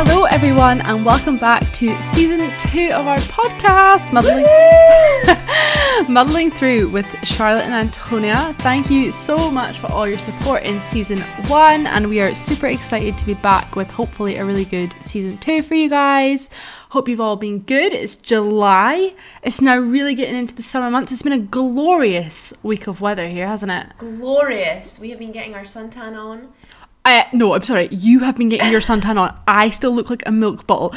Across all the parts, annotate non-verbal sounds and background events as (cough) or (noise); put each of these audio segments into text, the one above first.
Hello, everyone, and welcome back to season two of our podcast, Muddling, (laughs) Muddling Through with Charlotte and Antonia. Thank you so much for all your support in season one, and we are super excited to be back with hopefully a really good season two for you guys. Hope you've all been good. It's July. It's now really getting into the summer months. It's been a glorious week of weather here, hasn't it? Glorious. We have been getting our suntan on. Uh, no, I'm sorry. You have been getting your suntan on. I still look like a milk bottle.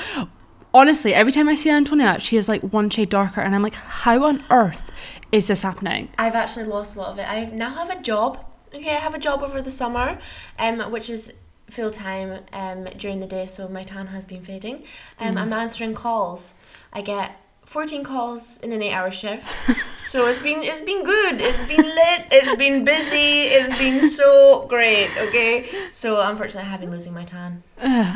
Honestly, every time I see Antonia, she is like one shade darker, and I'm like, how on earth is this happening? I've actually lost a lot of it. I now have a job. Okay, I have a job over the summer, um, which is full time um, during the day, so my tan has been fading. Um, I'm answering calls. I get 14 calls in an eight hour shift. (laughs) so it's been it's been good. It's been lit. It's been busy. It's been so great. Okay. So unfortunately I have been losing my tan.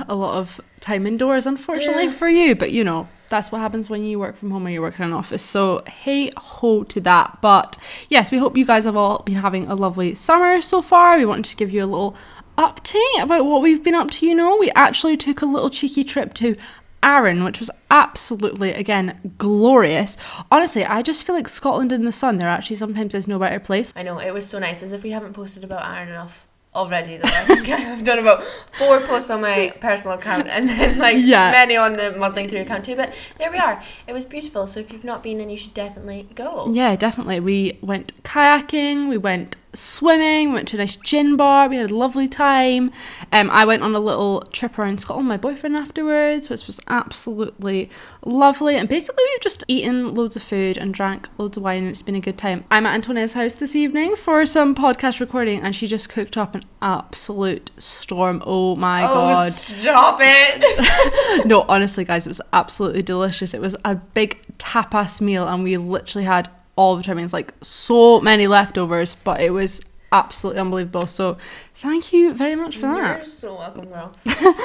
a lot of time indoors, unfortunately, Yeah. for you. But you know, that's what happens when you work from home or you work in an office. So, hey ho to that. But yes, we hope you guys have all been having a lovely summer so far. We wanted to give you a little update about what we've been up to. You know, we actually took a little cheeky trip to Arran, which was absolutely, again, glorious. Honestly, I just feel like Scotland in the sun, there actually sometimes is no better place. I know, it was so nice. As if we haven't posted about Arran enough already though. I think I've done about four posts on my personal account and then like Yeah. many on the muddling through account too. But there we are. It was beautiful. So if you've not been then you should definitely go. Yeah, definitely. We went kayaking, we went swimming, we went to a nice gin bar, we had a lovely time. Um, I went on a little trip around Scotland with my boyfriend afterwards, which was absolutely lovely. And basically, we've just eaten loads of food and drank loads of wine, and it's been a good time. I'm at Antonia's house this evening for some podcast recording, and she just cooked up an absolute storm. Oh my oh, god. stop it. (laughs) no, honestly, guys, it was absolutely delicious. It was a big tapas meal, and we literally had all the trimmings, like so many leftovers, but it was absolutely unbelievable. So, thank you very much for that. You're so welcome, girl. (laughs)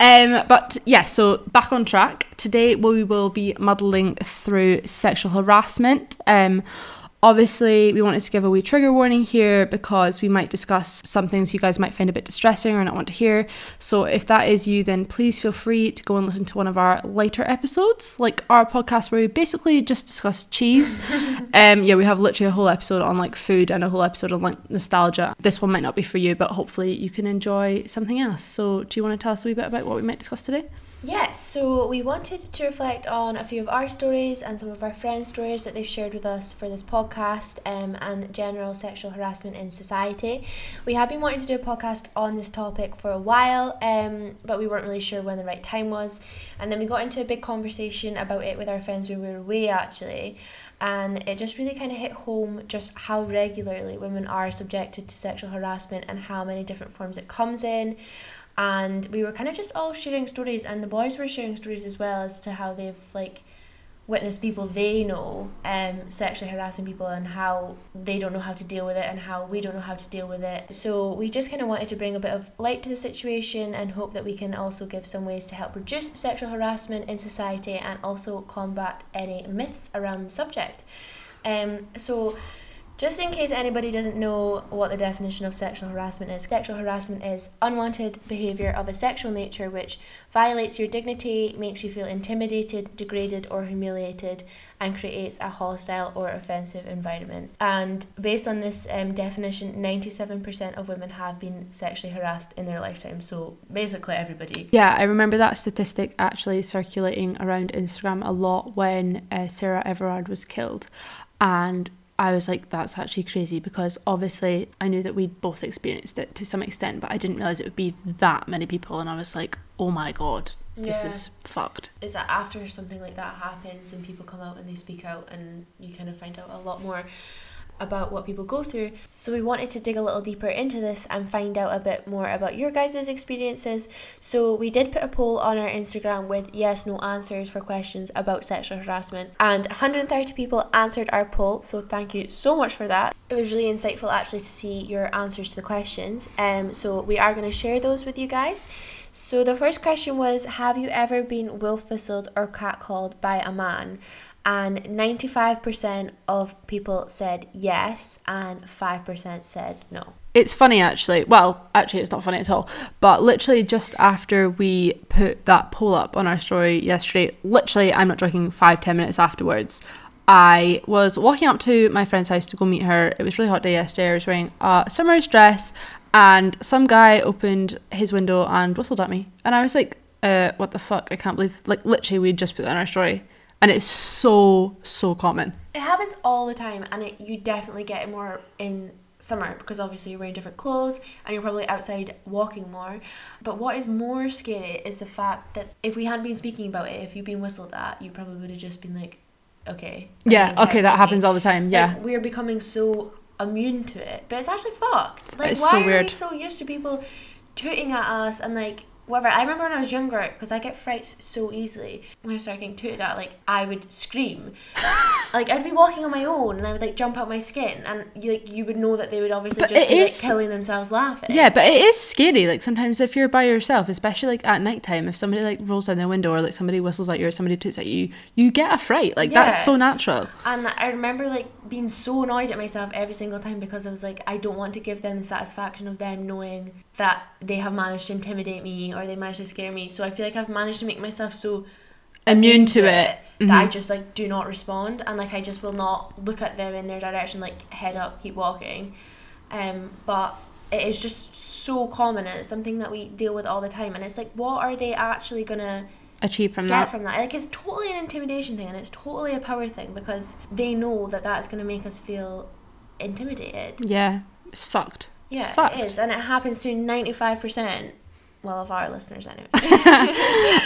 Um, but yeah, so back on track. Today we will be muddling through sexual harassment. Um, obviously, we wanted to give a wee trigger warning here because we might discuss some things you guys might find a bit distressing or not want to hear. So if that is you, then please feel free to go and listen to one of our later episodes, like our podcast where we basically just discuss cheese. (laughs) um, yeah, we have literally a whole episode on like food and a whole episode on like nostalgia. This one might not be for you, but hopefully you can enjoy something else. So do you want to tell us a wee bit about what we might discuss today? Yes, so we wanted to reflect on a few of our stories and some of our friends' stories that they've shared with us for this podcast um, and general sexual harassment in society. We have been wanting to do a podcast on this topic for a while, um, but we weren't really sure when the right time was. And then we got into a big conversation about it with our friends when we were away actually. And it just really kind of hit home just how regularly women are subjected to sexual harassment and how many different forms it comes in and we were kind of just all sharing stories and the boys were sharing stories as well as to how they've like witnessed people they know um sexually harassing people and how they don't know how to deal with it and how we don't know how to deal with it. So we just kind of wanted to bring a bit of light to the situation and hope that we can also give some ways to help reduce sexual harassment in society and also combat any myths around the subject. Um so just in case anybody doesn't know what the definition of sexual harassment is, sexual harassment is unwanted behaviour of a sexual nature which violates your dignity, makes you feel intimidated, degraded, or humiliated, and creates a hostile or offensive environment. And based on this um, definition, 97% of women have been sexually harassed in their lifetime. So basically, everybody. Yeah, I remember that statistic actually circulating around Instagram a lot when uh, Sarah Everard was killed. And I was like, that's actually crazy because obviously I knew that we'd both experienced it to some extent, but I didn't realize it would be that many people. And I was like, oh my god, this Yeah. is fucked. is that after something like that happens and people come out and they speak out and you kind of find out a lot more about what people go through. So we wanted to dig a little deeper into this and find out a bit more about your guys' experiences. So we did put a poll on our Instagram with yes, no answers for questions about sexual harassment and 130 people answered our poll. So thank you so much for that. It was really insightful actually to see your answers to the questions. Um so we are going to share those with you guys. So the first question was Have you ever been wolf whistled or catcalled by a man? And 95% of people said yes, and 5% said no. It's funny actually. Well, actually, it's not funny at all. But literally, just after we put that poll up on our story yesterday, literally, I'm not joking, five, ten minutes afterwards, I was walking up to my friend's house to go meet her. It was a really hot day yesterday. I was wearing a summer dress, and some guy opened his window and whistled at me. And I was like, uh, what the fuck? I can't believe, like, literally, we just put that on our story. And it's so, so common. It happens all the time, and it, you definitely get it more in summer because obviously you're wearing different clothes and you're probably outside walking more. But what is more scary is the fact that if we hadn't been speaking about it, if you'd been whistled at, you probably would have just been like, okay. Yeah, okay, that happens all the time. Yeah. Like, we're becoming so immune to it, but it's actually fucked. Like, It's why so are we so used to people tooting at us and like whatever? I remember when I was younger, because I get frights so easily. When I started getting tooted at, like I would scream. (laughs) like I'd be walking on my own and I would like jump out my skin, and you like you would know that they would obviously But just be is- like killing themselves laughing. Yeah, but it is scary. Like sometimes if you're by yourself, especially like at night time, if somebody like rolls down their window or like somebody whistles at you or somebody toots at you, you get a fright. Like that's so natural. And I remember like being so annoyed at myself every single time because I was like, I don't want to give them the satisfaction of them knowing that they have managed to intimidate me or they managed to scare me. So I feel like I've managed to make myself so Immune to it. that I Mhm. just like do not respond and like I just will not look at them in their direction, like head up, keep walking. Um, but it is just so common and it's something that we deal with all the time and it's like what are they actually gonna Achieve from get that. from that. Like it's totally an intimidation thing and it's totally a power thing because they know that that's going to make us feel intimidated. yeah, it's fucked. Yeah, it is, and it happens to ninety five percent. Well, of our listeners anyway. (laughs)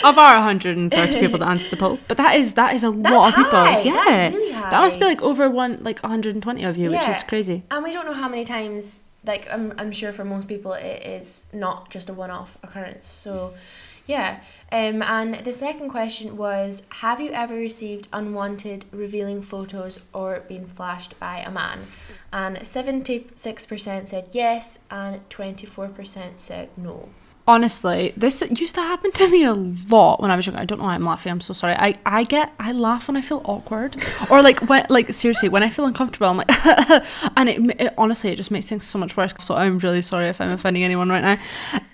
Of our 130 people that answered the poll, but that is that is a That's lot of people. Yeah, really that must be like over one like 120 of you, which is crazy. and we don't know how many times. Like I'm, I'm sure for most people it is not just a one off occurrence. So, yeah. Um, and the second question was: Have you ever received unwanted, revealing photos or been flashed by a man? And seventy six percent said yes, and twenty four percent said no. Honestly, this used to happen to me a lot when I was younger. I don't know why I'm laughing. I'm so sorry. I, I get I laugh when I feel awkward, or like when like seriously when I feel uncomfortable. I'm like, (laughs) and it, it honestly it just makes things so much worse. So I'm really sorry if I'm offending anyone right now.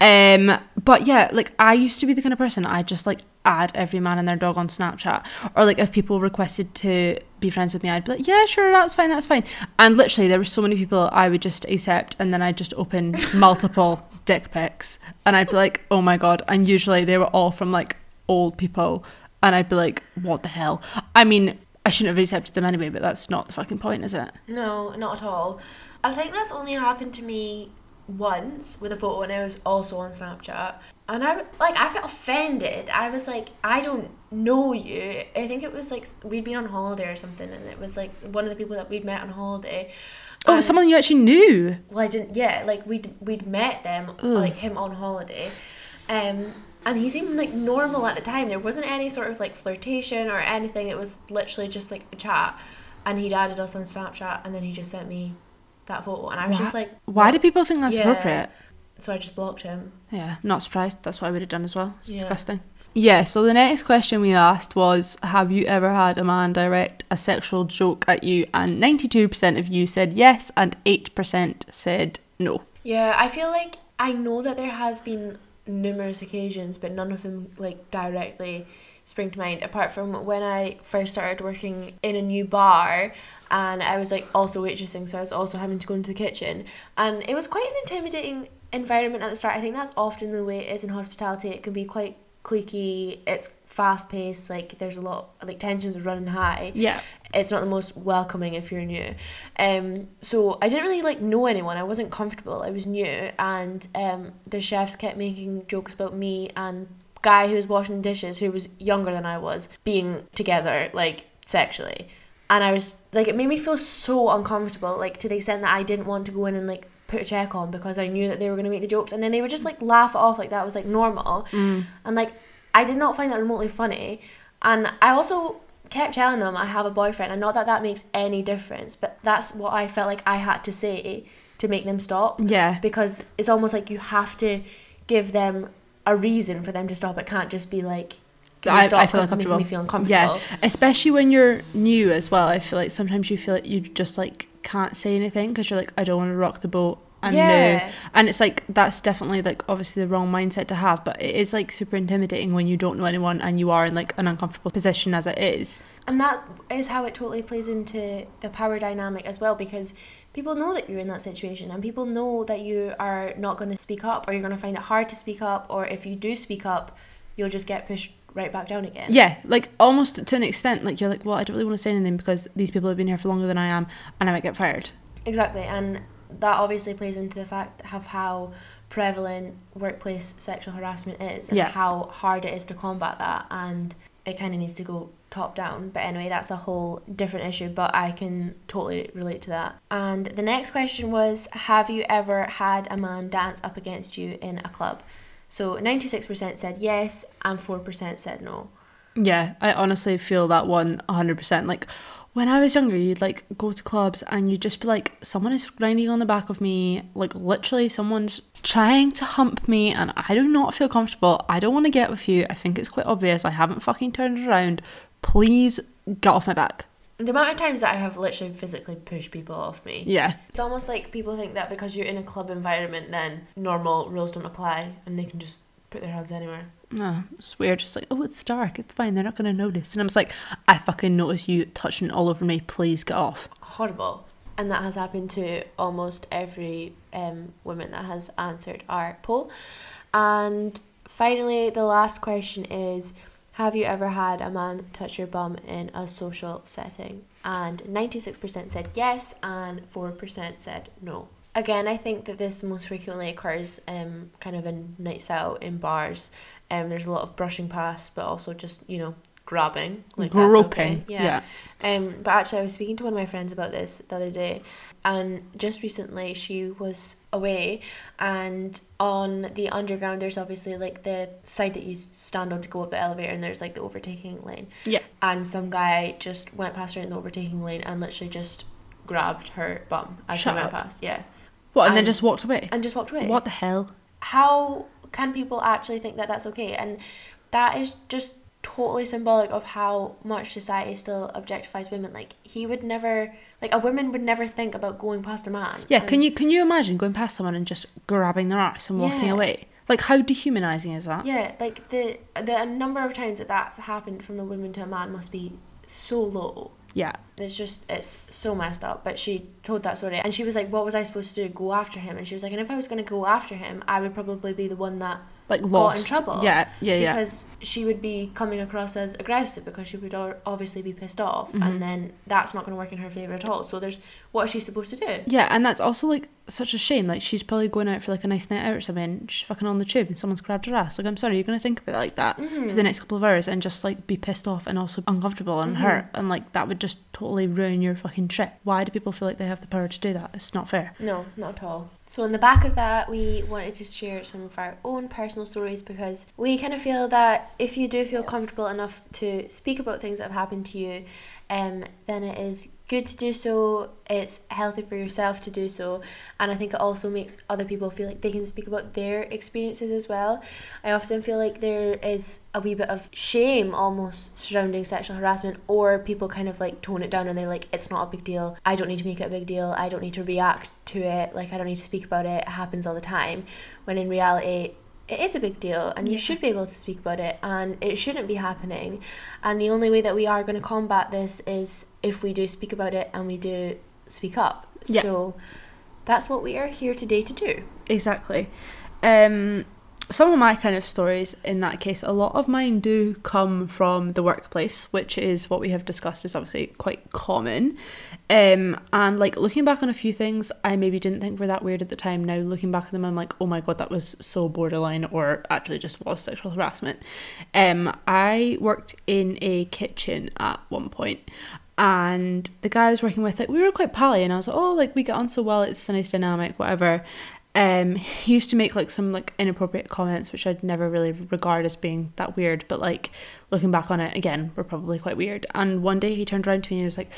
Um, but yeah, like I used to be the kind of person I just like add every man and their dog on Snapchat, or like if people requested to be friends with me, I'd be like, yeah, sure, that's fine, that's fine. And literally, there were so many people I would just accept, and then I'd just open multiple dick pics, and I'd be like, oh my god. And usually they were all from like old people, and I'd be like, what the hell? I mean, I shouldn't have accepted them anyway, but that's not the fucking point, is it? No, not at all. I think that's only happened to me once with a photo, and I was also on Snapchat. And I like I felt offended. I was like, I don't know you. I think it was like we'd been on holiday or something, and it was like one of the people that we'd met on holiday. Oh, And- someone you actually knew. well, I didn't. Yeah, like we'd we'd met them, like him on holiday, um, and he seemed like normal at the time. There wasn't any sort of like flirtation or anything. It was literally just like a chat, and he'd added us on Snapchat, and then he just sent me that photo, and I was Why- just like, Why do people think that's Yeah. appropriate? so I just blocked him. Yeah, not surprised. That's what I would have done as well. It's Yeah. disgusting. Yeah, so the next question we asked was Have you ever had a man direct a sexual joke at you? And 92% of you said yes, and 8% said no. Yeah, I feel like I know that there has been numerous occasions, but none of them like directly spring to mind. Apart from when I first started working in a new bar, and I was like also waitressing, so I was also having to go into the kitchen, and it was quite an intimidating environment at the start. I think that's often the way it is in hospitality. It can be quite cliquey. It's fast paced. Like there's a lot like tensions are running high Yeah. it's not the most welcoming if you're new. Um, so I didn't really like know anyone. I wasn't comfortable. I was new, and um, the chefs kept making jokes about me and guy who was washing dishes, who was younger than I was, being together like sexually, and I was like, it made me feel so uncomfortable, like to the extent that I didn't want to go in and like put a check on because I knew that they were gonna make the jokes, and then they would just like laugh off like that was like normal, mm. and like I did not find that remotely funny, and I also kept telling them I have a boyfriend, and not that that makes any difference, but that's what I felt like I had to say to make them stop. Yeah. Because it's almost like you have to give them a reason for them to stop. It can't just be like, I, stop I feel 'cause it's making uncomfortable. me feel uncomfortable. Yeah, especially when you're new as well. I feel like sometimes you feel like you just like can't say anything because you're like, I don't want to rock the boat and Yeah. knew. And it's like that's definitely like obviously the wrong mindset to have, but it is like super intimidating when you don't know anyone and you are in like an uncomfortable position as it is. And that is how it totally plays into the power dynamic as well because people know that you're in that situation and people know that you are not going to speak up or you're going to find it hard to speak up or if you do speak up, you'll just get pushed right back down again. Yeah, like almost to an extent, like you're like, well, I don't really want to say anything because these people have been here for longer than I am, and I might get fired. Exactly. And that obviously plays into the fact of how prevalent workplace sexual harassment is and Yeah. how hard it is to combat that and it kind of needs to go top down but anyway that's a whole different issue but i can totally relate to that and the next question was have you ever had a man dance up against you in a club so 96% said yes and 4% said no Yeah, I honestly feel that one 100%. Like when I was younger, you'd like go to clubs and you'd just be like, someone is grinding on the back of me. Like literally, someone's trying to hump me and I do not feel comfortable. I don't want to get with you. I think it's quite obvious. I haven't fucking turned around. Please get off my back. The amount of times that i have literally physically pushed people off me Yeah. It's almost like people think that because you're in a club environment, then normal rules don't apply and they can just put their hands anywhere. No, it's weird. Just like, oh, it's dark. It's fine. They're not going to notice. And I'm just like, I fucking notice you touching all over me. Please get off. Horrible. And that has happened to almost every um, woman that has answered our poll. And finally, the last question is Have you ever had a man touch your bum in a social setting? And 96% said yes, and 4% said no. Again, I think that this most frequently occurs um, kind of in nights out, in bars. Um, there's a lot of brushing past, but also just, you know, grabbing. Like Groping. okay. Yeah. Um, but actually, I was speaking to one of my friends about this the other day, and just recently she was away, and on the underground, there's obviously like the side that you stand on to go up the elevator, and there's like the overtaking lane. Yeah. And some guy just went past her in the overtaking lane and literally just grabbed her bum as Shut she went up. past. Yeah. What? And then just walked away. And just walked away What the hell? how can people actually think that that's okay and that is just totally symbolic of how much society still objectifies women like he would never like a woman would never think about going past a man Yeah, And- can you can you imagine going past someone and just grabbing their arse and walking Yeah. away? Like how dehumanizing is that? yeah like the the number of times that that's happened from a woman to a man must be so low Yeah. it's just it's so messed up but she told that story and she was like what was i supposed to do go after him and she was like and if i was going to go after him i would probably be the one that Like got in trouble Yeah, yeah, yeah. because she would be coming across as aggressive because she would obviously be pissed off Mhm. and then that's not going to work in her favor at all so there's what is she supposed to do Yeah, and that's also like such a shame. Like she's probably going out for like a nice night out or something. She's fucking on the tube and someone's grabbed her ass. Like I'm sorry, you're gonna think about it like that Mm-hmm. for the next couple of hours and just like be pissed off and also uncomfortable and Mhm. hurt and like that would just totally ruin your fucking trip. Why do people feel like they have the power to do that? It's not fair. no not at all so on the back of that we wanted to share some of our own personal stories because we kind of feel that if you do feel comfortable enough to speak about things that have happened to you um, then it is good to do so it's healthy for yourself to do so and i think it also makes other people feel like they can speak about their experiences as well. I often feel like there is a wee bit of shame almost surrounding sexual harassment or people kind of like tone it down and they're like it's not a big deal. I don't need to make it a big deal. I don't need to react to it. Like i don't need to speak about it. It happens all the time. When in reality it is a big deal and you should be able to speak about it and it shouldn't be happening and the only way that we are going to combat this is if we do speak about it and we do speak up Yeah. so that's what we are here today to do Exactly. Um, some of my kind of stories in that case, a lot of mine do come from the workplace, which is what we have discussed is obviously quite common. Um, and like looking back on a few things, I maybe didn't think were that weird at the time. Now looking back at them, I'm like, oh my god, that was so borderline, or actually just was sexual harassment. Um, I worked in a kitchen at one point, and the guy I was working with, like, we were quite pally, and I was like, oh, like we get on so well, it's a nice dynamic, whatever. Um, he used to make like some like inappropriate comments, which I'd never really regard as being that weird, but like looking back on it again, were probably quite weird. And one day he turned around to me and he was like,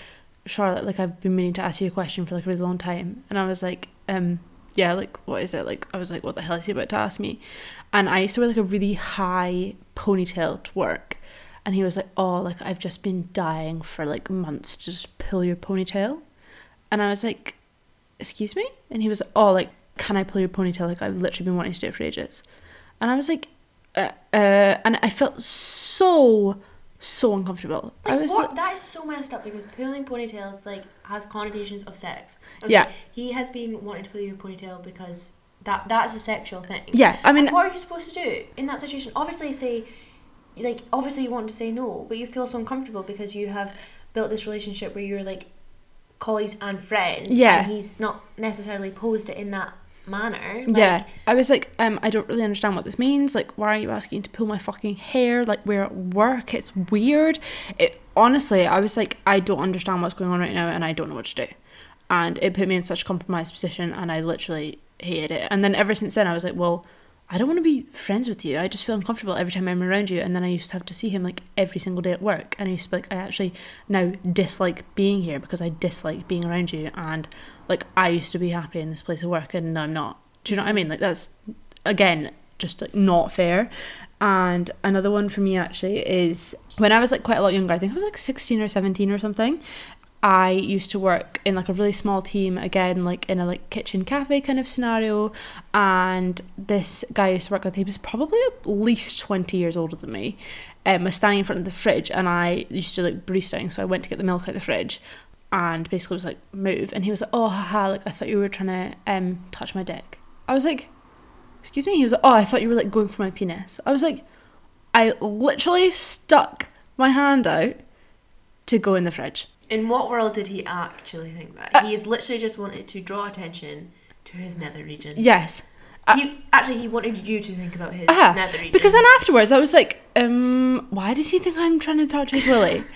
Charlotte, like I've been meaning to ask you a question for like a really long time, and I was like, um, yeah, like what is it? Like I was like, what the hell is he about to ask me? And I used to wear like a really high ponytail to work, and he was like, oh, like I've just been dying for like months to just pull your ponytail, and I was like, excuse me, and he was like, oh like can I pull your ponytail? Like I've literally been wanting to do it for ages. And I was like, uh, uh, and I felt so, so uncomfortable. I Like, was what? like, that is so messed up because pulling ponytails like has connotations of sex. Yeah. He has been wanting to pull your ponytail because that that is a sexual thing. yeah, I mean, And what are you supposed to do in that situation? Obviously, say, like, obviously you want to say no, but you feel so uncomfortable because you have built this relationship where you're like colleagues and friends. Yeah. And he's not necessarily posed it in that manner. Like, yeah, I was like, um, I don't really understand what this means. Like, why are you asking to pull my fucking hair? Like, we're at work. It's weird. It honestly, I was like, I don't understand what's going on right now, and I don't know what to do. And it put me in such a compromised position, and I literally hated it. And then ever since then, I was like, well, I don't want to be friends with you. I just feel uncomfortable every time I'm around you. And then I used to have to see him like every single day at work. And I used to be like, I actually now dislike being here because I dislike being around you. And like, I used to be happy in this place of work and I'm not. Do you know what I mean? Like, that's again just like not fair. And another one for me actually is when I was like quite a lot younger, I think I was like 16 or 17 or something. I used to work in like a really small team again, like in a like kitchen cafe kind of scenario. And this guy I used to work with, he was probably at least 20 years older than me. Um, was standing in front of the fridge and I used to like baristaing, so I went to get the milk out of the fridge and basically was like, move. And he was like, oh, haha, like I thought you were trying to um touch my dick. I was like, excuse me? He was like, oh, I thought you were like going for my penis. I was like, I literally stuck my hand out to go in the fridge. In what world did he actually think that? Uh, he is literally just wanted to draw attention to his nether regions. Yes. Uh, He actually he wanted you to think about his Ah, nether regions. because then afterwards I was like, um, why does he think I'm trying to touch his willy? (laughs)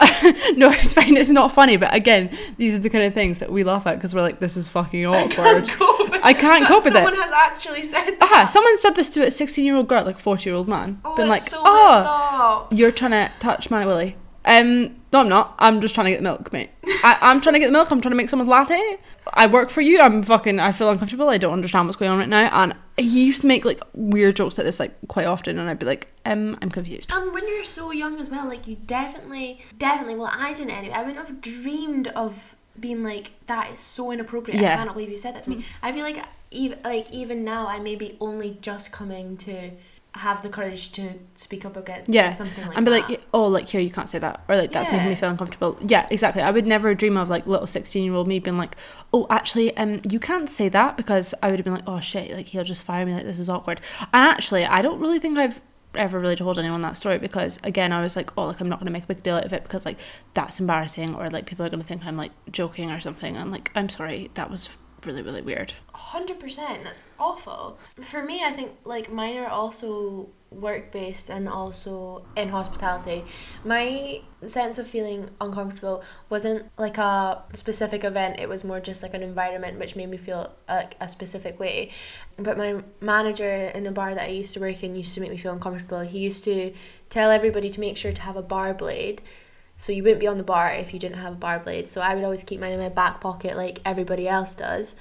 (laughs) no, it's fine. It's not funny, but again, these are the kind of things that we laugh at because we're like, this is fucking awkward. cope with I can't cope with it. Someone has actually said that. Ah, someone said this to a 16 year old girl, like 40 year old man. Oh, been like, so oh, you're trying to touch my willy. Um, no, I'm not. I'm just trying to get the milk, mate. I, I'm trying to get the milk. I'm trying to make someone's latte. I work for you. I'm fucking. I feel uncomfortable. I don't understand what's going on right now. And he used to make like weird jokes like this like quite often, and I'd be like, um, I'm confused. And when you're so young as well, like you definitely, definitely. Well, I didn't anyway. I wouldn't have dreamed of being like that. Is so inappropriate. Yeah. I cannot believe you said that to me. I feel like even like even now, I may be only just coming to have the courage to speak up against Yeah, something like that. and be that. like, oh, like here you can't say that, or like that's making me feel uncomfortable. Yeah, exactly. I would never dream of like little sixteen year old me being like, oh, actually, um, you can't say that because I would have been like, oh shit, like he'll just fire me, like this is awkward. And actually, I don't really think I've ever really told anyone that story because again, I was like, oh, like I'm not gonna make a big deal out of it because like that's embarrassing, or like people are gonna think I'm like joking or something. And like, I'm sorry, that was really really weird. Hundred percent. That's awful. For me, I think like mine are also work based and also in hospitality. My sense of feeling uncomfortable wasn't like a specific event. It was more just like an environment which made me feel like a specific way. But my manager in a bar that I used to work in used to make me feel uncomfortable. He used to tell everybody to make sure to have a bar blade. So you wouldn't be on the bar if you didn't have a bar blade. So I would always keep mine in my back pocket like everybody else does.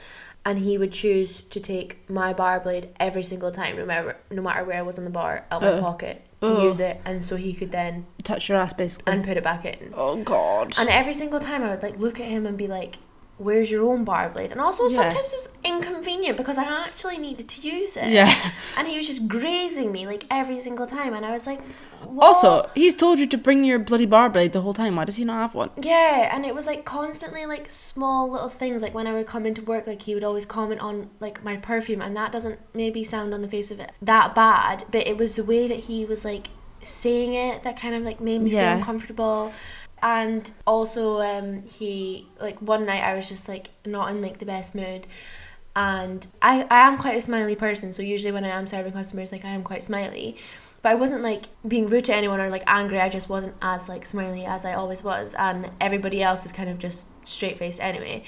And he would choose to take my bar blade every single time, no matter no matter where I was on the bar, out my Ugh. pocket to Ugh. use it, and so he could then Touch your ass, basically. and put it back in. oh god. And every single time I would like look at him and be like, "Where's your own bar blade?" And also Yeah. sometimes it was inconvenient because I actually needed to use it. yeah. (laughs) And he was just grazing me like every single time, and I was like, what? Also, he's told you to bring your bloody bar blade the whole time. Why does he not have one? Yeah, and it was like constantly like small little things. Like when I would come into work, like he would always comment on like my perfume, and that doesn't maybe sound on the face of it that bad, but it was the way that he was like saying it that kind of like made me Yeah. feel uncomfortable. And also, um, he like one night I was just like not in like the best mood, and I I am quite a smiley person, so usually when I am serving customers, like I am quite smiley. But I wasn't like being rude to anyone or like angry. I just wasn't as like smiley as I always was, and everybody else is kind of just straight faced anyway.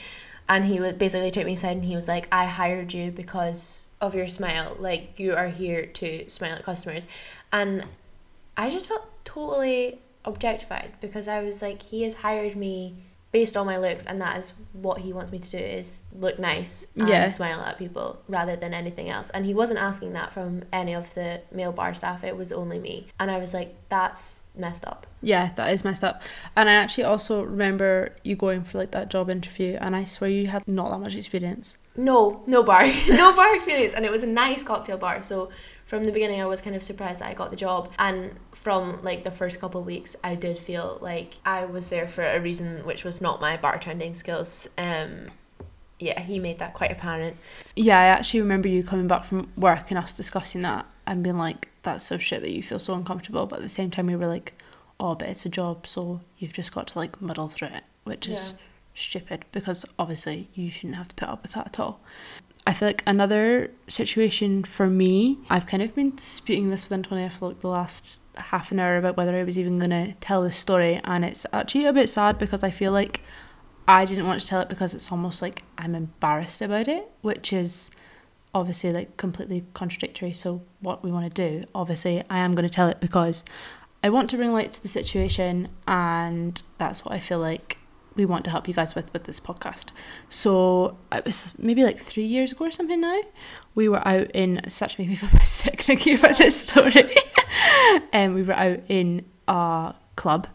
And he would basically took me aside and he was like, "I hired you because of your smile. Like you are here to smile at customers," and I just felt totally objectified because I was like, he has hired me based on my looks, and that is what he wants me to do is look nice and Yeah. smile at people rather than anything else. And he wasn't asking that from any of the male bar staff; it was only me. And I was like, that's messed up. Yeah, that is messed up. And I actually also remember you going for like that job interview, and I swear you had not that much experience. No, no bar, (laughs) no bar experience, and it was a nice cocktail bar. So from the beginning, I was kind of surprised that I got the job, and from like the first couple of weeks, I did feel like I was there for a reason, which was not my bartending skills. Um, yeah, he made that quite apparent. Yeah, I actually remember you coming back from work and us discussing that and being like, "That's so shit that you feel so uncomfortable," but at the same time, we were like, "Oh, but it's a job, so you've just got to like muddle through it," which is Yeah. Stupid because obviously you shouldn't have to put up with that at all. I feel like another situation for me, I've kind of been disputing this with Antonia for like the last half an hour about whether I was even going to tell this story, and it's actually a bit sad because I feel like I didn't want to tell it because it's almost like I'm embarrassed about it, which is obviously like completely contradictory. So, what we want to do, obviously, I am going to tell it because I want to bring light to the situation, and that's what I feel like we want to help you guys with with this podcast. So it was maybe like three years ago or something now. We were out in such make me feel sick thinking about this story. and (laughs) um, we were out in a club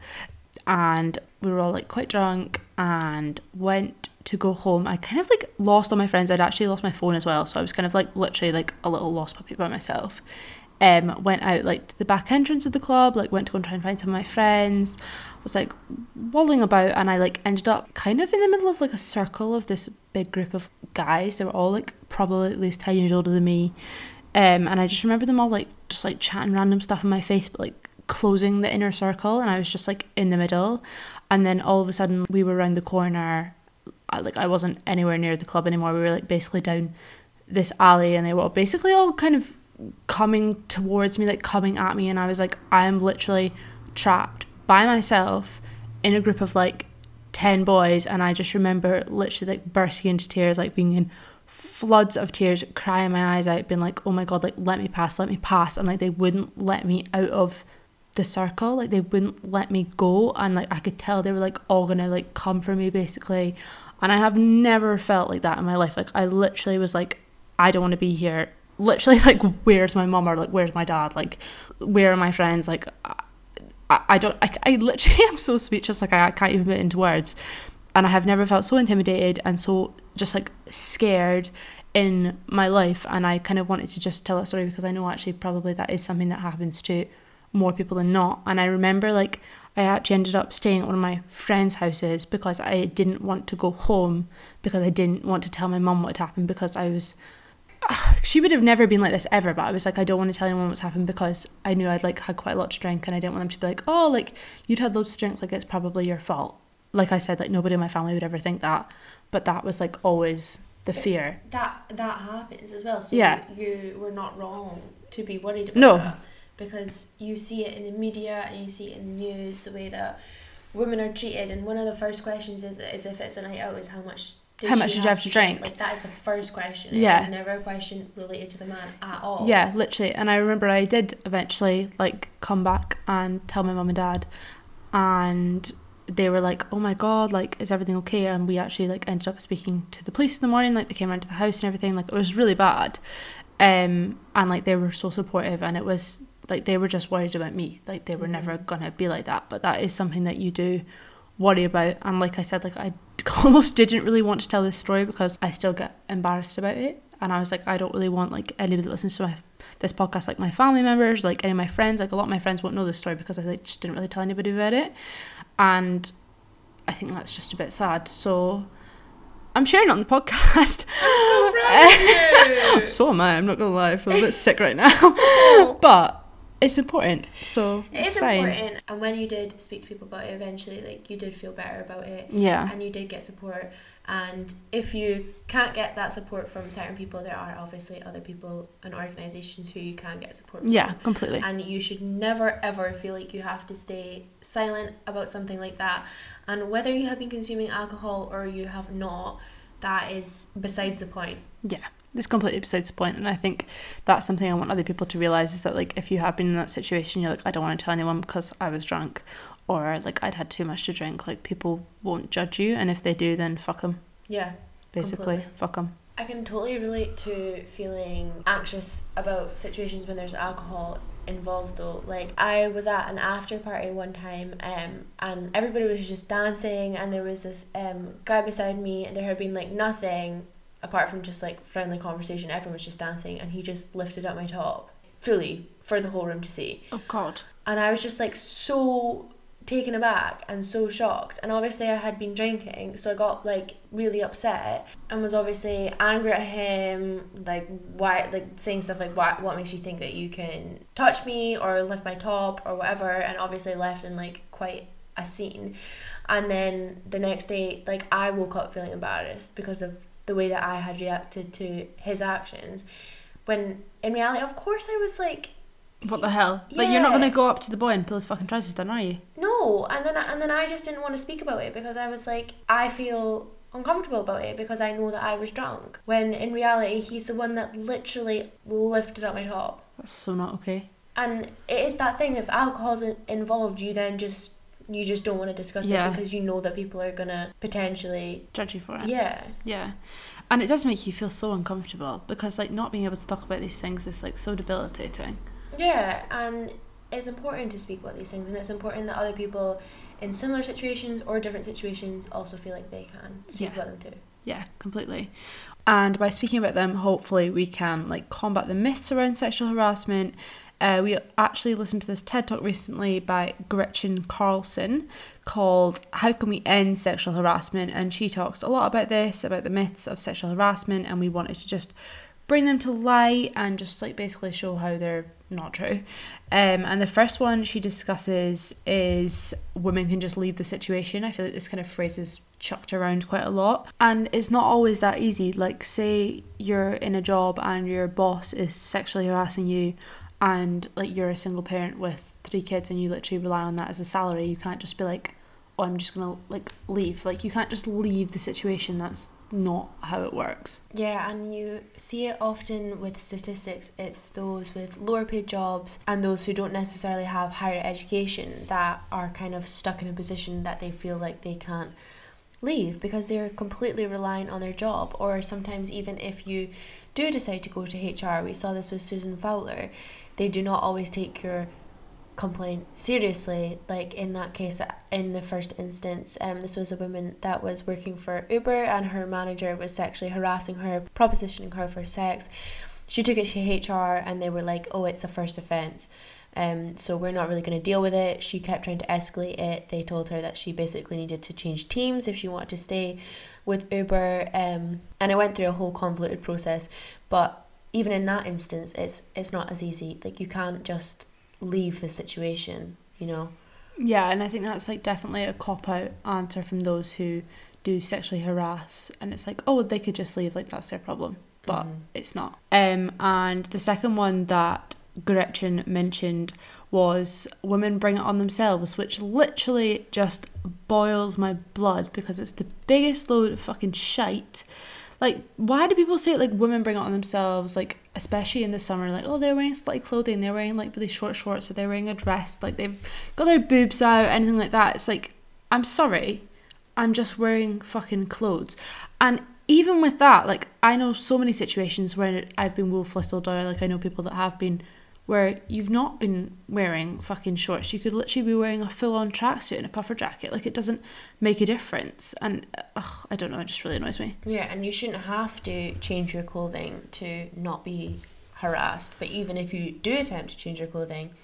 and we were all like quite drunk and went to go home. I kind of like lost all my friends. I'd actually lost my phone as well, so I was kind of like literally like a little lost puppy by myself. Um, went out like to the back entrance of the club, like went to go and try and find some of my friends. Was like walling about, and I like ended up kind of in the middle of like a circle of this big group of guys. They were all like probably at least ten years older than me, um, and I just remember them all like just like chatting random stuff in my face, but like closing the inner circle, and I was just like in the middle. And then all of a sudden, we were around the corner. I, like I wasn't anywhere near the club anymore. We were like basically down this alley, and they were all basically all kind of coming towards me, like coming at me, and I was like, I am literally trapped by myself in a group of like 10 boys and I just remember literally like bursting into tears like being in floods of tears crying my eyes out being like oh my god like let me pass let me pass and like they wouldn't let me out of the circle like they wouldn't let me go and like I could tell they were like all gonna like come for me basically and I have never felt like that in my life like I literally was like I don't want to be here literally (laughs) like where's my mum or like where's my dad? Like where are my friends? Like I, I don't I, I literally (laughs) am so speechless. Like I, I can't even put it into words. And I have never felt so intimidated and so just like scared in my life. And I kind of wanted to just tell that story because I know actually probably that is something that happens to more people than not. And I remember like I actually ended up staying at one of my friends' houses because I didn't want to go home because I didn't want to tell my mum what had happened because I was (sighs) she would have never been like this ever but i was like i don't want to tell anyone what's happened because i knew i'd like had quite a lot to drink and i didn't want them to be like oh like you'd had loads to drink like it's probably your fault like i said like nobody in my family would ever think that but that was like always the fear That that happens as well. So Yeah. you were not wrong to be worried about No. that because you see it in the media and you see it in the news the way that women are treated. And one of the first questions is, is if it's a night out is how much. How much did you have to drink? Like that is the first question. Yeah. It's never a question related to the man at all. Yeah, literally. And I remember I did eventually like come back and tell my mum and dad, and they were like, "Oh my god, like is everything okay?" And we actually like ended up speaking to the police in the morning. Like they came around to the house and everything. Like it was really bad, um, and like they were so supportive. And it was like they were just worried about me. Like they were never gonna be like that. But that is something that you do worry about. And like I said, like I (laughs) almost didn't really want to tell this story because I still get embarrassed about it. And I was like, I don't really want like anybody that listens to my this podcast, like my family members, like any of my friends, like a lot of my friends won't know this story because I like just didn't really tell anybody about it. And I think that's just a bit sad. So I'm sharing it on the podcast. I'm so proud of (laughs) you. so am I. I'm not gonna lie. I feel a bit sick right now, (laughs) but it's important. So it's fine. important, and when you did speak to people about it eventually, like you did feel better about it, Yeah. and you did get support. And if you can't get that support from certain people, there are obviously other people and organisations who you can get support from. Yeah, completely. And you should never ever feel like you have to stay silent about something like that. And whether you have been consuming alcohol or you have not, that is besides the point. Yeah, it's completely besides the point, and I think that's something I want other people to realize is that like if you have been in that situation, you're like, I don't want to tell anyone because I was drunk, or like I'd had too much to drink. Like people won't judge you, and if they do, then fuck them. Yeah. Basically, Completely. fuck them. I can totally relate to feeling anxious about situations when there's alcohol involved though. Like I was at an after party one time um and everybody was just dancing and there was this um guy beside me and there had been like nothing apart from just like friendly conversation, everyone was just dancing, and he just lifted up my top fully for the whole room to see. Oh God. And I was just like so taken aback and so shocked. And obviously, I had been drinking, so I got like really upset and was obviously angry at him, like why, like saying stuff like what, what makes you think that you can touch me or lift my top or whatever. And obviously left in like quite a scene. And then the next day, like I woke up feeling embarrassed because of the way that I had reacted to his actions. When in reality, of course, I was like, What the hell? Like you're not gonna go up to the boy and pull his fucking trousers down, are you? no. And then and then I just didn't want to speak about it because I was like, I feel uncomfortable about it because I know that I was drunk. When in reality, he's the one that literally lifted up my top. That's so not okay. And it is that thing. If alcohol's involved, you then just you just don't want to discuss Yeah. it because you know that people are gonna potentially Judge you for it. yeah Yeah. And it does make you feel so uncomfortable because like not being able to talk about these things is like so debilitating. Yeah, and it's important to speak about these things, and it's important that other people in similar situations or different situations also feel like they can speak Yeah. about them too. Yeah, completely. And by speaking about them, hopefully we can like combat the myths around sexual harassment. Uh, we actually listened to this TED talk recently by Gretchen Carlson called "How Can We End Sexual Harassment?" and she talks a lot about this, about the myths of sexual harassment, and we wanted to just bring them to light and just like basically show how they're not true. Um, and the first one she discusses is women can just leave the situation. I feel like this kind of phrase is chucked around quite a lot. And it's not always that easy. Like, say you're in a job and your boss is sexually harassing you, and like you're a single parent with three kids and you literally rely on that as a salary. You can't just be like, oh, I'm just gonna like leave. Like, you can't just leave the situation. That's not how it works. Yeah, and you see it often with statistics. It's those with lower paid jobs and those who don't necessarily have higher education that are kind of stuck in a position that they feel like they can't leave because they're completely reliant on their job. Or sometimes, even if you do decide to go to HR, we saw this with Susan Fowler, they do not always take your complaint seriously like in that case in the first instance um this was a woman that was working for Uber and her manager was sexually harassing her propositioning her for sex. She took it to HR and they were like oh it's a first offense. Um so we're not really going to deal with it. She kept trying to escalate it. They told her that she basically needed to change teams if she wanted to stay with Uber um and it went through a whole convoluted process but even in that instance it's it's not as easy like you can't just leave the situation, you know? Yeah, and I think that's like definitely a cop out answer from those who do sexually harass and it's like, oh, they could just leave, like that's their problem. But Mhm. it's not. Um and the second one that Gretchen mentioned was women bring it on themselves, which literally just boils my blood because it's the biggest load of fucking shite. Like, why do people say like women bring it on themselves? Like, especially in the summer, like, oh, they're wearing slutty clothing, they're wearing like really short shorts, or they're wearing a dress, like they've got their boobs out, anything like that. It's like, I'm sorry, I'm just wearing fucking clothes. And even with that, like, I know so many situations where I've been whistled, or like I know people that have been where you've not been wearing fucking shorts. You could literally be wearing a full on tracksuit and a puffer jacket. Like, it doesn't make a difference. And uh, ugh, I don't know, it just really annoys me. Yeah, and you shouldn't have to change your clothing to not be harassed. But even if you do attempt to change your clothing,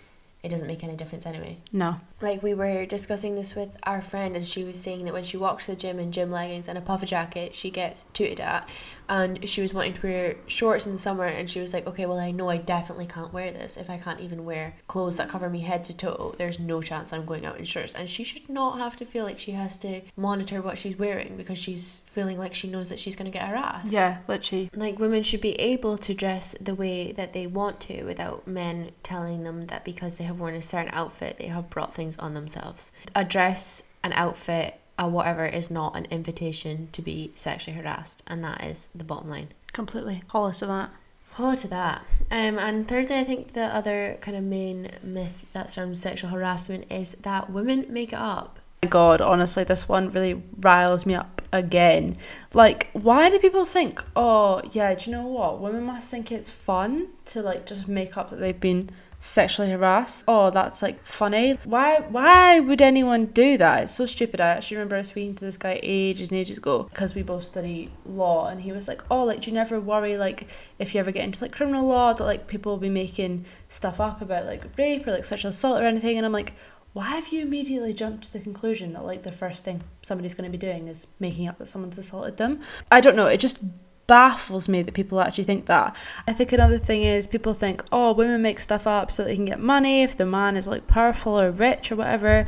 it doesn't make any difference anyway. No. Like we were discussing this with our friend, and she was saying that when she walks to the gym in gym leggings and a puffer jacket, she gets tooted at. And she was wanting to wear shorts in the summer, and she was like, "Okay, well, I know I definitely can't wear this. If I can't even wear clothes that cover me head to toe, there's no chance I'm going out in shorts." And she should not have to feel like she has to monitor what she's wearing because she's feeling like she knows that she's going to get harassed. Yeah, literally. Like women should be able to dress the way that they want to without men telling them that because they have worn a certain outfit they have brought things on themselves. A dress, an outfit, a whatever is not an invitation to be sexually harassed and that is the bottom line. Completely. Hollow to that. Hello to that. Um, and thirdly, I think the other kind of main myth that surrounds sexual harassment is that women make it up. my god, honestly, this one really riles me up again. Like, why do people think, oh, yeah, do you know what? Women must think it's fun to, like, just make up that they've been sexually harassed. Oh, that's like funny. Why why would anyone do that? It's so stupid. I actually remember I speaking to this guy ages and ages ago because we both study law and he was like, Oh, like do you never worry like if you ever get into like criminal law that like people will be making stuff up about like rape or like sexual assault or anything and I'm like why have you immediately jumped to the conclusion that like the first thing somebody's going to be doing is making up that someone's assaulted them? I don't know. It just baffles me that people actually think that. I think another thing is people think, oh, women make stuff up so they can get money if the man is like powerful or rich or whatever.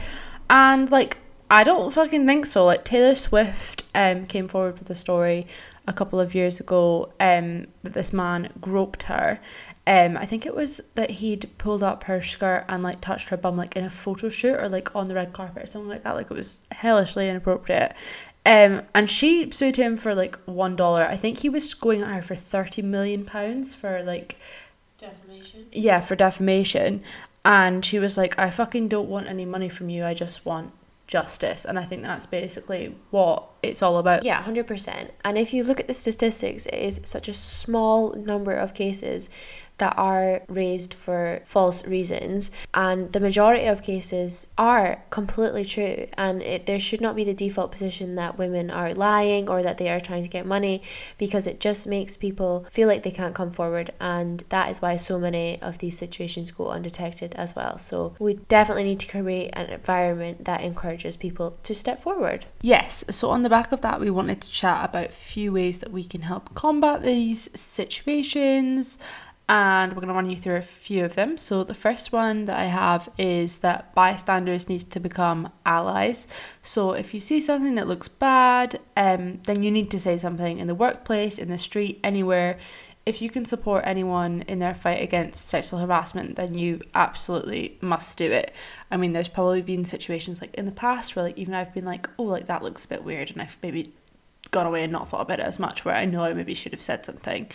And like, I don't fucking think so. Like Taylor Swift um came forward with a story a couple of years ago um that this man groped her um, I think it was that he'd pulled up her skirt and like touched her bum like in a photo shoot or like on the red carpet or something like that. Like it was hellishly inappropriate. Um, and she sued him for like one dollar. I think he was going at her for thirty million pounds for like defamation. Yeah, for defamation. And she was like, I fucking don't want any money from you. I just want justice. And I think that's basically what it's all about. Yeah, 100%. And if you look at the statistics, it is such a small number of cases that are raised for false reasons. And the majority of cases are completely true. And it, there should not be the default position that women are lying or that they are trying to get money because it just makes people feel like they can't come forward. And that is why so many of these situations go undetected as well. So we definitely need to create an environment that encourages people to step forward. Yes. So on the back of that we wanted to chat about a few ways that we can help combat these situations and we're going to run you through a few of them. So, the first one that I have is that bystanders need to become allies. So, if you see something that looks bad, um, then you need to say something in the workplace, in the street, anywhere. If you can support anyone in their fight against sexual harassment, then you absolutely must do it. I mean, there's probably been situations like in the past where, like, even I've been like, oh, like that looks a bit weird, and I've maybe gone away and not thought about it as much, where I know I maybe should have said something.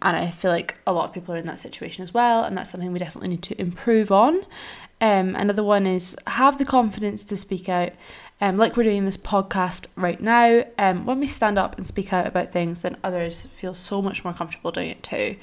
And I feel like a lot of people are in that situation as well, and that's something we definitely need to improve on. Um, another one is have the confidence to speak out. Um, like we're doing this podcast right now, um, when we stand up and speak out about things, then others feel so much more comfortable doing it too.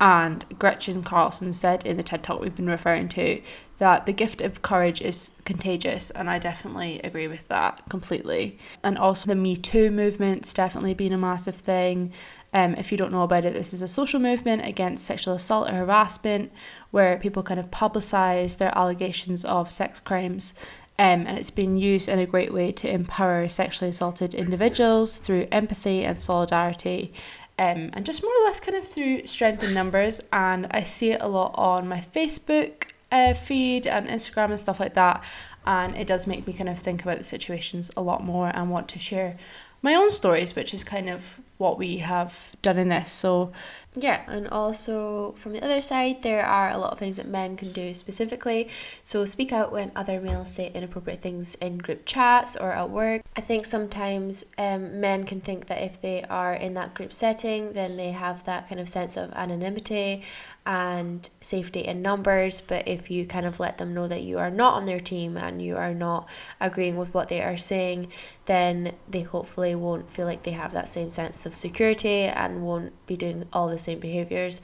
And Gretchen Carlson said in the TED Talk we've been referring to that the gift of courage is contagious, and I definitely agree with that completely. And also, the Me Too movement's definitely been a massive thing. Um, if you don't know about it, this is a social movement against sexual assault or harassment where people kind of publicise their allegations of sex crimes. Um, and it's been used in a great way to empower sexually assaulted individuals through empathy and solidarity. Um, and just more or less kind of through strength in numbers. And I see it a lot on my Facebook uh, feed and Instagram and stuff like that. And it does make me kind of think about the situations a lot more and want to share my own stories, which is kind of what we have done in this. So yeah, and also from the other side, there are a lot of things that men can do specifically. So speak out when other males say inappropriate things in group chats or at work. I think sometimes um, men can think that if they are in that group setting, then they have that kind of sense of anonymity and safety in numbers. But if you kind of let them know that you are not on their team and you are not agreeing with what they are saying, then they hopefully won't feel like they have that same sense of security and won't be doing all the same behaviors.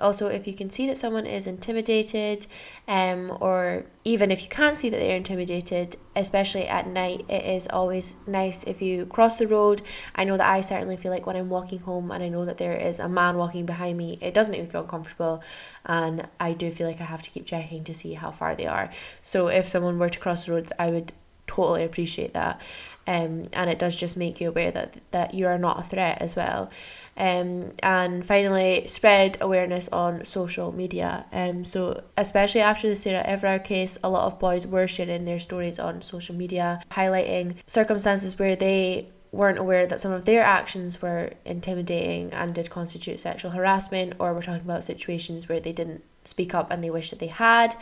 Also, if you can see that someone is intimidated, um, or even if you can't see that they're intimidated, especially at night, it is always nice if you cross the road. I know that I certainly feel like when I'm walking home and I know that there is a man walking behind me, it does make me feel uncomfortable, and I do feel like I have to keep checking to see how far they are. So if someone were to cross the road, I would totally appreciate that. Um, and it does just make you aware that that you are not a threat as well. Um, and finally, spread awareness on social media. Um, so, especially after the Sarah Everard case, a lot of boys were sharing their stories on social media, highlighting circumstances where they weren't aware that some of their actions were intimidating and did constitute sexual harassment, or we're talking about situations where they didn't speak up and they wish that they had,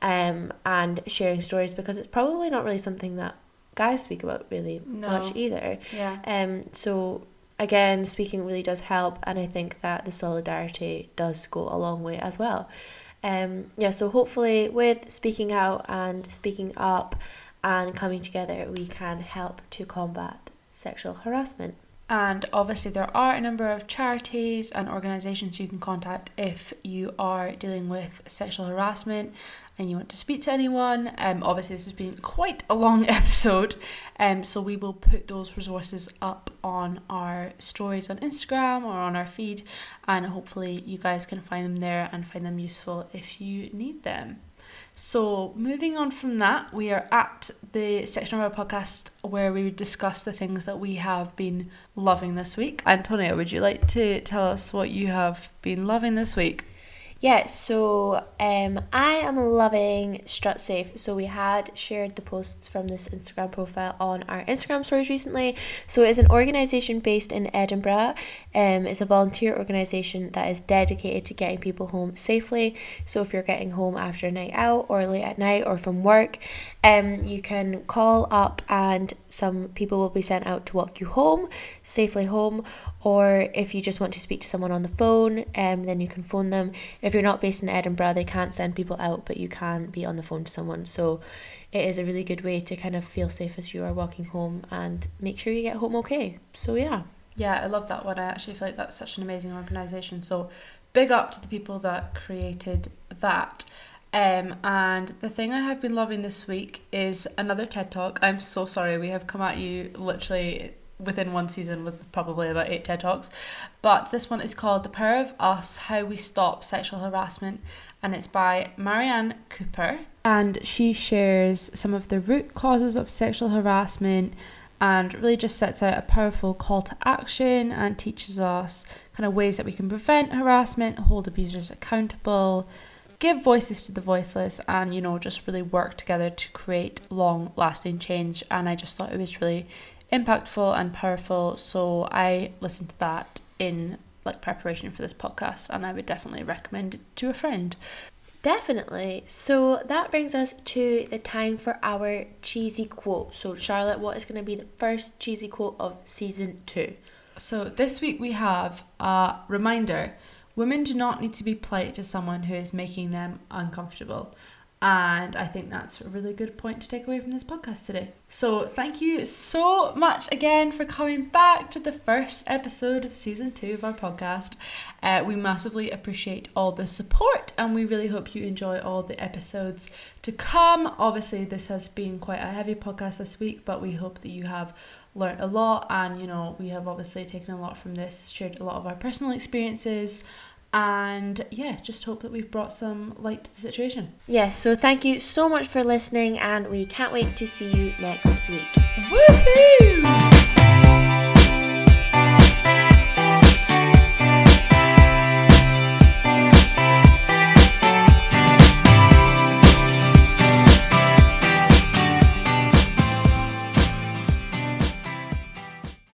um, and sharing stories because it's probably not really something that guys speak about really no. much either. Yeah. Um. So again, speaking really does help, and I think that the solidarity does go a long way as well. Um, yeah, so hopefully, with speaking out and speaking up and coming together, we can help to combat sexual harassment. And obviously, there are a number of charities and organisations you can contact if you are dealing with sexual harassment and you want to speak to anyone. Um, obviously, this has been quite a long (laughs) episode, um, so we will put those resources up on our stories on Instagram or on our feed, and hopefully, you guys can find them there and find them useful if you need them. So, moving on from that, we are at the section of our podcast where we discuss the things that we have been loving this week. Antonia, would you like to tell us what you have been loving this week? Yeah, so um, I am loving Strut Safe. So we had shared the posts from this Instagram profile on our Instagram stories recently. So it is an organisation based in Edinburgh. Um, it's a volunteer organisation that is dedicated to getting people home safely. So if you're getting home after a night out or late at night or from work, um, you can call up and some people will be sent out to walk you home, safely home. Or if you just want to speak to someone on the phone, um, then you can phone them. If you're not based in Edinburgh, they can't send people out, but you can be on the phone to someone. So it is a really good way to kind of feel safe as you are walking home and make sure you get home okay. So yeah. Yeah, I love that one. I actually feel like that's such an amazing organisation. So big up to the people that created that. Um, and the thing I have been loving this week is another TED Talk. I'm so sorry, we have come at you literally within one season with probably about eight TED Talks. But this one is called The Power of Us How We Stop Sexual Harassment, and it's by Marianne Cooper. And she shares some of the root causes of sexual harassment and really just sets out a powerful call to action and teaches us kind of ways that we can prevent harassment, hold abusers accountable, give voices to the voiceless, and you know, just really work together to create long lasting change. And I just thought it was really impactful and powerful. So I listened to that in like preparation for this podcast and I would definitely recommend it to a friend. Definitely. So that brings us to the time for our cheesy quote. So Charlotte, what is going to be the first cheesy quote of season 2? So this week we have a reminder. Women do not need to be polite to someone who is making them uncomfortable. And I think that's a really good point to take away from this podcast today. So, thank you so much again for coming back to the first episode of season two of our podcast. Uh, we massively appreciate all the support and we really hope you enjoy all the episodes to come. Obviously, this has been quite a heavy podcast this week, but we hope that you have learned a lot and you know we have obviously taken a lot from this shared a lot of our personal experiences and yeah, just hope that we've brought some light to the situation. Yes, so thank you so much for listening, and we can't wait to see you next week. Woohoo!